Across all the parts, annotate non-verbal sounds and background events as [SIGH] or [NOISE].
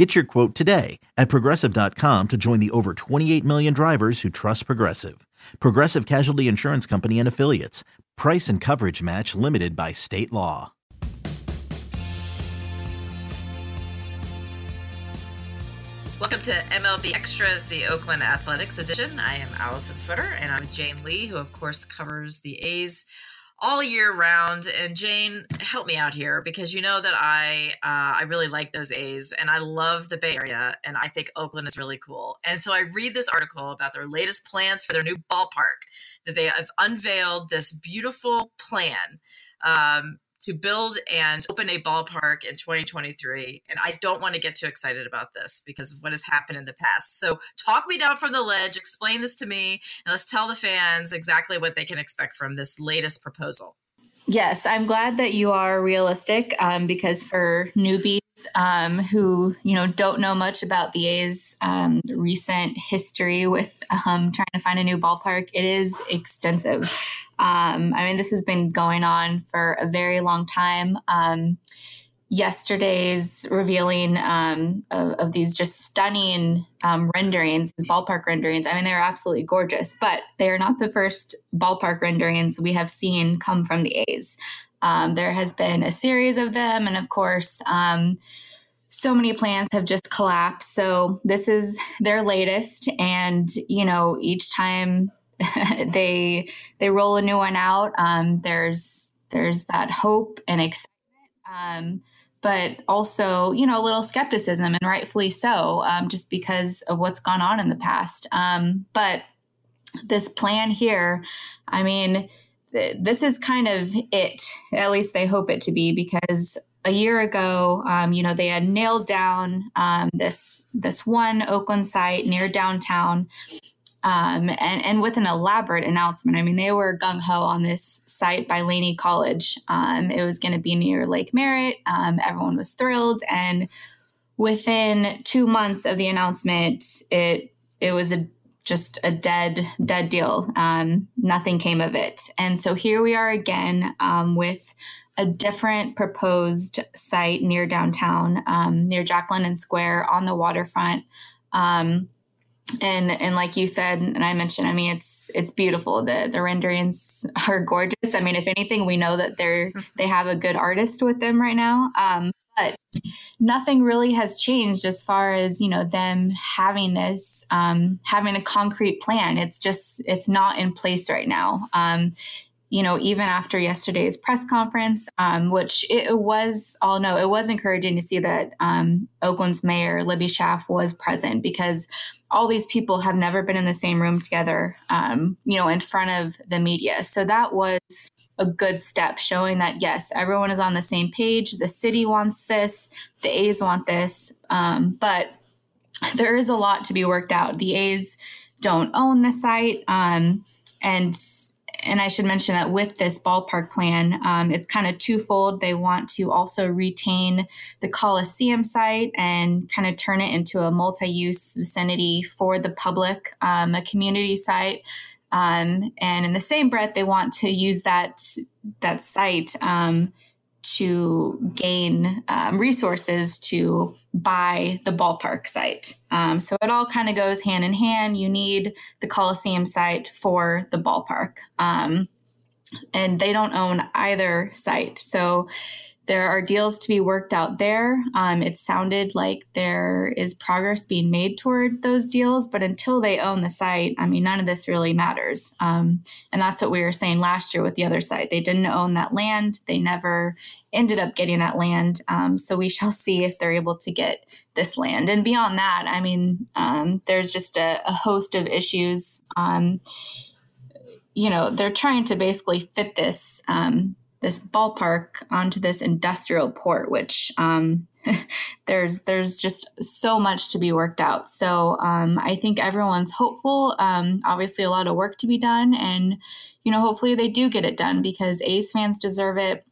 Get your quote today at progressive.com to join the over 28 million drivers who trust Progressive. Progressive Casualty Insurance Company and Affiliates. Price and coverage match limited by state law. Welcome to MLB Extras, the Oakland Athletics edition. I am Alyson Footer, and I'm Jane Lee, who, of course, covers the A's all year round. And Jane, help me out here because you know that I uh, I really like those A's and I love the Bay Area and I think Oakland is really cool. And so I read this article about their latest plans for their new ballpark that they have unveiled this beautiful plan. Um, to build and open a ballpark in 2023. And I don't want to get too excited about this because of what has happened in the past. So, talk me down from the ledge, explain this to me, and let's tell the fans exactly what they can expect from this latest proposal. Yes, I'm glad that you are realistic um, because for newbies um, who you know don't know much about the A's um, recent history with um, trying to find a new ballpark, it is extensive. Um, I mean, this has been going on for a very long time. Yesterday's revealing um, of, of, these just stunning um, renderings, ballpark renderings. I mean, they're absolutely gorgeous, but they are not the first ballpark renderings we have seen come from the A's. Um, there has been a series of them, and of course, um, so many plans have just collapsed. So this is their latest, and you know, each time [LAUGHS] they they roll a new one out. Um, there's there's that hope and excitement, um, but also you know a little skepticism, and rightfully so, um, just because of what's gone on in the past. Um, but this plan here, I mean, th- this is kind of it. At least they hope it to be because a year ago, um, you know, they had nailed down um, this this one Oakland site near downtown, um, and, and with an elaborate announcement. I mean, they were gung ho on this site by Laney College. Um, it was going to be near Lake Merritt. Um, everyone was thrilled, and within two months of the announcement, it it was a just a dead dead deal. Um, nothing came of it, and so here we are again um, with a different proposed site near downtown, um, near Jack London Square on the waterfront. Um, and and like you said and i mentioned i mean it's it's beautiful. The the renderings are gorgeous. I mean if anything we know that they're they have a good artist with them right now. Um, but nothing really has changed as far as you know them having this um, having a concrete plan. It's just it's not in place right now. Um, you know, even after yesterday's press conference, um, which it, was, all no, it was encouraging to see that um, Oakland's mayor, Libby Schaaf, was present because all these people have never been in the same room together, um, you know, in front of the media. So that was a good step showing that, yes, everyone is on the same page. The city wants this, the A's want this, um, but there is a lot to be worked out. The A's don't own the site. Um, and and I should mention that with this ballpark plan, um, it's kind of twofold. They want to also retain the Coliseum site and kind of turn it into a multi use vicinity for the public, um, a community site. Um, and in the same breath, they want to use that that site um, to gain um, resources to buy the ballpark site. Um, so it all kind of goes hand in hand. You need the Coliseum site for the ballpark. Um, and they don't own either site. So there are deals to be worked out there. Um, it sounded like there is progress being made toward those deals, but until they own the site, I mean, none of this really matters. Um, and that's what we were saying last year with the other site. They didn't own that land, they never ended up getting that land. Um, so we [LAUGHS] shall see if they're able to get this land. And beyond that, I mean, um, there's just a, a, host of issues. Um, you know, they're trying to basically fit this um, this ballpark onto this industrial port, which um, [LAUGHS] there's there's just so much to be worked out. So um, I think everyone's hopeful. Um, obviously, a lot of work to be done, and you know, hopefully they do get it done because A's fans deserve it.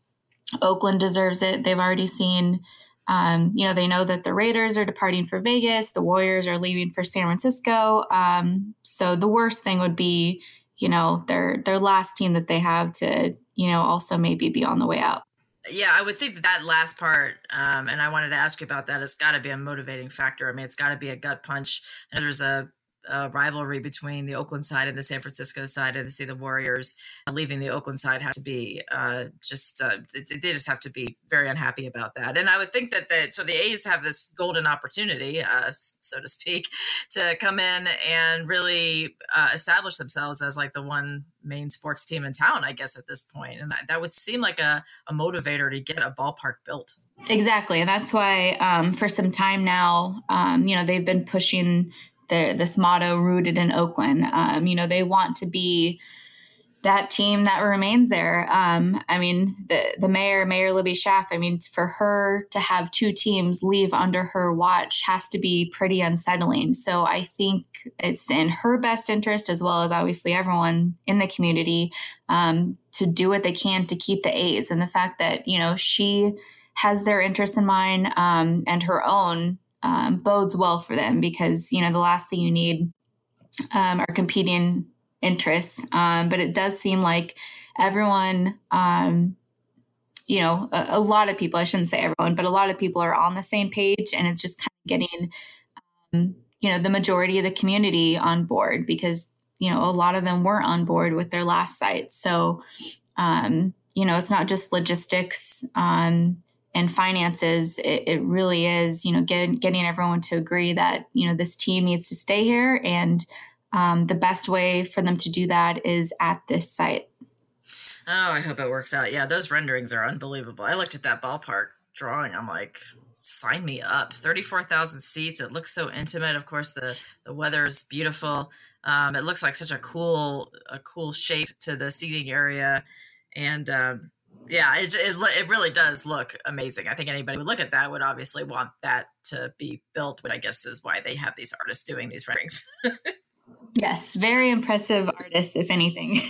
Oakland deserves it. They've already seen. Um, you know, they know that the Raiders are departing for Vegas, the Warriors are leaving for San Francisco. Um, so the worst thing would be, you know, their their last team that they have to, you know, also maybe be on the way out yeah, I would think that that last part, um, and I wanted to ask you about that, has got to be a motivating factor. I mean, it's got to be a gut punch. And there's a uh, rivalry between the Oakland side and the San Francisco side, and to see the Warriors leaving the Oakland side has to be uh, just uh, they just have to be very unhappy about that. And I would think that the so the A's have this golden opportunity, uh, so to speak, [LAUGHS] to come in and really uh, establish themselves as like the one main sports team in town, I guess at this point, and that, that would seem like a, a motivator to get a ballpark built. Exactly. And that's why um, for some time now, um, you know, they've been pushing this motto rooted in Oakland. Um, you know, they want to be that team that remains there. Um, I mean, the the mayor, Mayor Libby Schaaf. I mean, for her to have two teams leave under her watch has to be pretty unsettling. So I think it's in her best interest, as well as obviously everyone in the community, um, to do what they can to keep the A's. And the fact that you know she has their interests in mind um, and her own um, bodes well for them because you know the last thing you need um, are competing interests. Um, but it does seem like everyone, um, you know, a, a, lot of people. I shouldn't say everyone, but a lot of people are on the same page, and it's just kind of getting, um, you know, the majority of the community on board because you know a lot of them were on board with their last site. So. Um, you know, it's not just logistics. Um, and finances, it, it really is, you know, get, getting everyone to agree that, you know, this team needs to stay here. And um, the best way for them to do that is at this site. Oh, I hope it works out. Yeah, those renderings are unbelievable. I looked at that ballpark drawing. I'm like, sign me up. 34,000 seats. It looks so intimate. Of course, the, the weather is beautiful. Um, it looks like such a cool, a cool shape to the seating area. And, um, yeah, it, it, it really does look amazing. I think anybody would look at that would obviously want that to be built, but I guess is why they have these artists doing these renderings. [LAUGHS] yes, very impressive artists, if anything.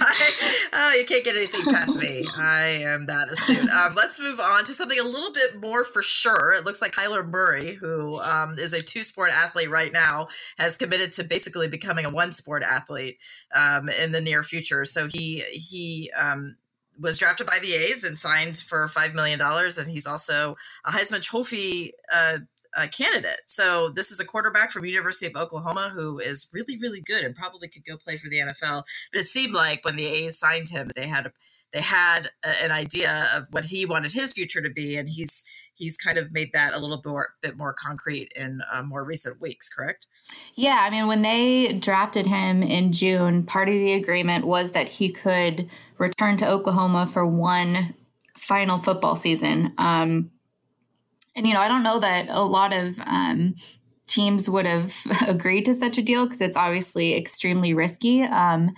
I, [LAUGHS] oh, you can't get anything past me. I am that astute. Um, let's move on to something a little bit more for sure. It looks like Kyler Murray, who um, is a two sport athlete right now, has committed to basically becoming a one sport athlete um, in the near future. So he he um, was drafted by the A's and signed for five million dollars, and he's also a Heisman Trophy uh, uh, candidate. So this is a quarterback from University of Oklahoma who is really, really good and probably could go play for the NFL. But it seemed like when the A's signed him, they had they had a, an idea of what he wanted his future to be, and he's he's kind of made that a little bit more, bit more concrete in uh, more recent weeks. Correct? Yeah, I mean, when they drafted him in June, part of the agreement was that he could return to Oklahoma for one final football season. Um, and you know, I don't know that a lot of um, teams would have [LAUGHS] agreed to such a deal because it's obviously extremely risky. Um,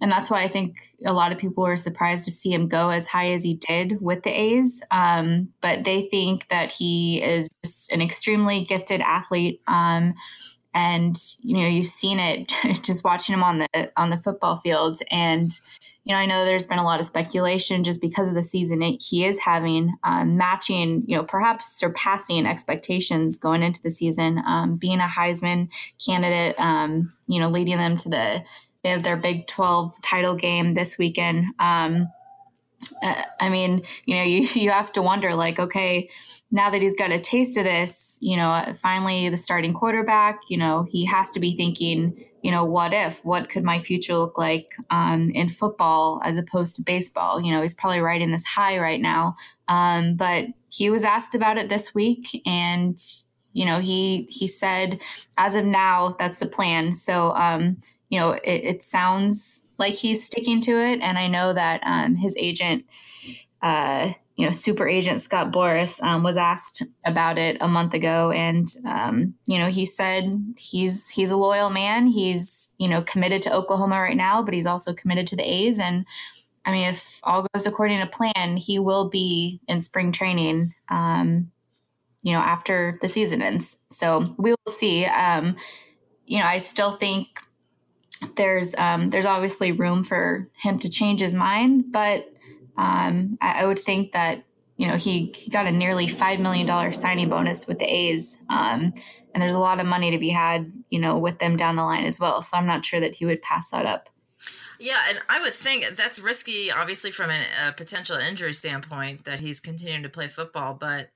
and that's why I think a lot of people were surprised to see him go as high as he did with the A's. Um, but they think that he is an extremely gifted athlete. Um, and you know you've seen it [LAUGHS] just watching him on the on the football field and you know, I know there's been a lot of speculation just because of the season he is having, um, matching, you know, perhaps surpassing expectations going into the season, um, being a Heisman candidate, um, you know, leading them to the, they have their Big 12 title game this weekend. Um, uh, I mean, you know, [LAUGHS] you, you have to wonder like, okay, now that he's got a taste of this, you know, finally the starting quarterback, you know, he has to be thinking, you know, what if? What could my future look like um, in football as opposed to baseball? You know, he's probably riding this high right now. Um, but he was asked about it this week, and you know, he he said, as of now, that's the plan. So, um, you know, it, it, sounds like he's sticking to it, and I know that um, his agent. Uh, you know, super agent Scott Boras um, was asked about it a month ago, and um, you know, he said he's he's a loyal man. He's you know committed to Oklahoma right now, but he's also committed to the A's. And I mean, if all goes according to plan, he will be in spring training. Um, you know, after the season ends. So we will see. Um, you know, I still think there's um, there's obviously room for him to change his mind, but um, I, I, would think that you know he, he got a nearly five million dollar signing bonus with the A's, um, and there's a lot of money to be had, you know, with them down the line as well. So I'm not sure that he would pass that up. Yeah, and I would think that's risky, obviously, from a, a potential injury standpoint that he's continuing to play football, but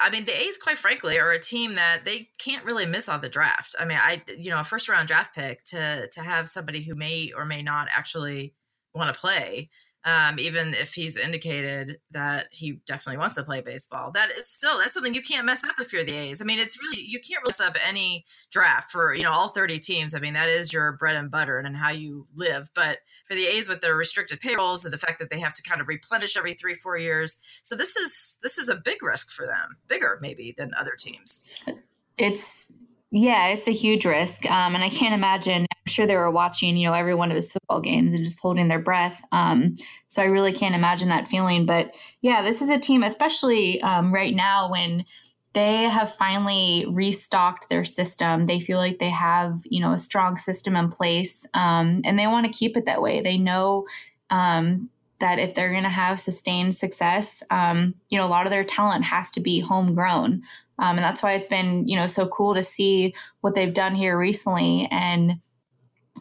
I mean, the A's, quite frankly, are a team that they can't really miss on the draft. I mean, I you know, a first round draft pick to to have somebody who may or may not actually want to play um, even if he's indicated that he definitely wants to play baseball. That is still that's something you can't mess up if you're the A's. I mean, it's really you can't mess up any draft for you know all 30 teams. I mean, that is your bread and butter and how you live. But for the A's with their restricted payrolls and the fact that they have to kind of replenish every three four years, so this is this is a big risk for them, bigger maybe than other teams. It's yeah, it's a huge risk. Um, and I can't imagine, I'm sure they were watching, you know, every one of his football games and just holding their breath. Um, so I really can't imagine that feeling. But yeah, this is a team, especially um, right now when they have finally restocked their system. They feel like they have, you know, a strong system in place um, and they want to keep it that way. They know um, that if they're going to have sustained success, um, you know, a lot of their talent has to be homegrown. Um, and that's why it's been, you know, so cool to see what they've done here recently. And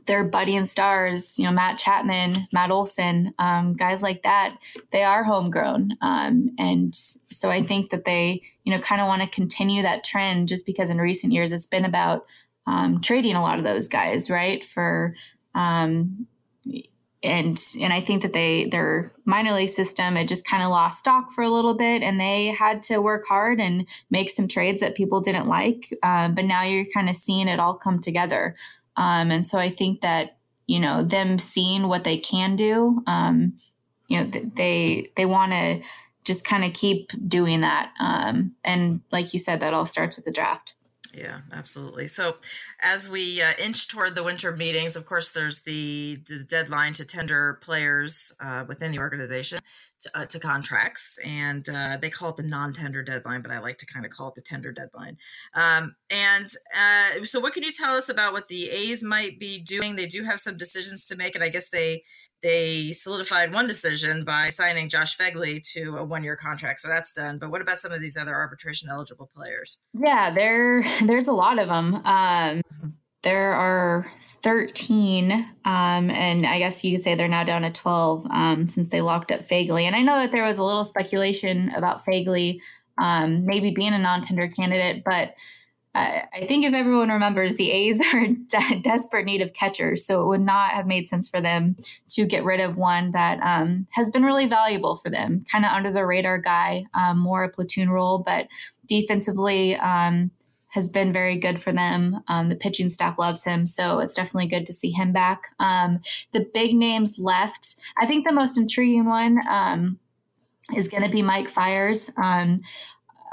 their buddy and stars, you know, Matt Chapman, Matt Olson, um, guys like that, they are homegrown. Um, and so I think that they, you know, kind of want to continue that trend just because in recent years it's been about um, trading a lot of those guys, right? For, um, and and I think that they their minor league system it just kind of lost stock for a little bit, and they had to work hard and make some trades that people didn't like. Uh, but now you're kind of seeing it all come together, um, and so I think that you know them seeing what they can do, um, you know they they want to just kind of keep doing that, um, and like you said, that all starts with the draft. Yeah, absolutely. So, as we uh, inch toward the winter meetings, of course, there's the, the deadline to tender players uh, within the organization to, uh, to contracts, and uh, they call it the non-tender deadline, but I like to kind of call it the tender deadline. Um, and uh, so, what can you tell us about what the A's might be doing? They do have some decisions to make, and I guess they they solidified one decision by signing Josh Phegley to a one year contract. So that's done. But what about some of these other arbitration eligible players? Yeah, there [LAUGHS] there's a lot of them. Um, mm-hmm. There are 13, um, and I guess you could say they're now down to 12 um, since they locked up Phegley. And I know that there was a little speculation about Phegley um, maybe being a non tender candidate, but I think if everyone remembers, the A's [LAUGHS] are in de- desperate need of catchers, so it would not have made sense for them to get rid of one that um, has been really valuable for them, kind of under the radar guy, um, more a platoon role, but defensively um, has been very good for them. Um, the pitching staff loves him, so it's definitely good to see him back. Um, the big names left, I think the most intriguing one um, is going to be Mike Fiers. Um,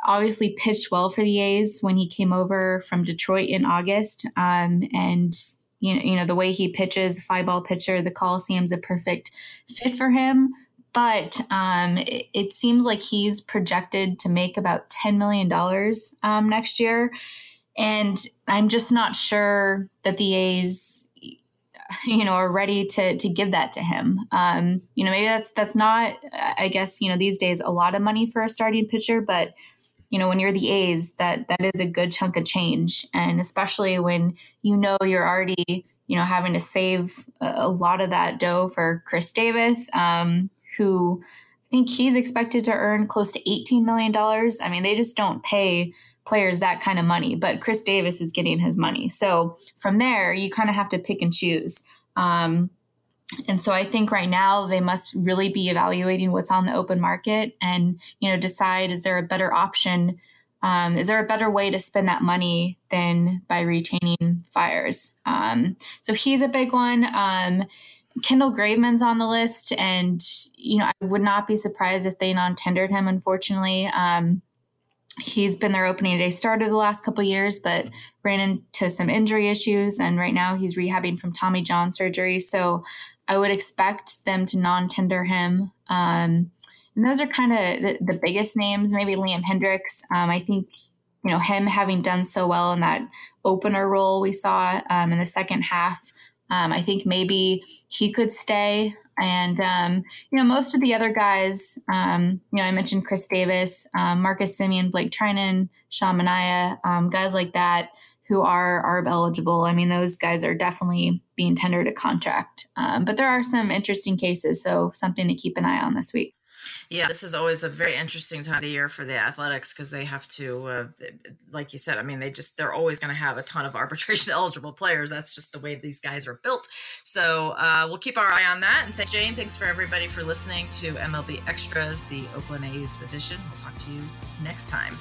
obviously pitched well for the A's when he came over from Detroit in August. Um, and you know, you know the way he pitches, fly ball pitcher, the Coliseum's a perfect fit for him. But um, it, it, seems like he's projected to make about ten million dollars um, next year, and I'm just not sure that the A's, you know, are ready to to give that to him. Um, you know, maybe that's that's not, I guess, you know, these days a lot of money for a starting pitcher, but you know when you're the A's that that is a good chunk of change. And especially when you know you're already you know having to save a, lot of that dough for Khris Davis um, who I think he's expected to earn close to 18 million dollars. I mean they just don't pay players that kind of money but Khris Davis is getting his money. So from there you kind of have to pick and choose. Um, and so I think right now they must really be evaluating what's on the open market and you know decide is there a better option um, is there a better way to spend that money than by retaining Fiers? Um, so he's a big one. Um, kendall graveman's on the list and you know i would not be surprised if they non-tendered him unfortunately. Um, he's been their opening day starter the last couple years but ran into some injury issues and right now he's rehabbing from tommy john surgery so I would expect them to non-tender him. Um, and those are kind of the, the, biggest names. Maybe Liam Hendriks. Um, I think you know him having done so well in that opener role we saw um, in the second half. Um, I think maybe he could stay. And um, you know, most of the other guys, um, you know, I mentioned Khris Davis, um, Marcus Semien, Blake Treinen, Sean Manaea, um, guys like that who are ARB eligible. I mean, those guys are definitely being tendered a contract. Um, but there are some interesting cases, so something to keep an eye on this week. Yeah, this is always a very interesting time of the year for the athletics because they have to, uh, like you said, I mean, they just, they're always going to have a ton of [LAUGHS] arbitration eligible players. That's just the way these guys are built. So uh, we'll keep our eye on that. And thanks, Jane. Thanks for everybody for listening to MLB Extras, the Oakland A's edition. We'll talk to you next time.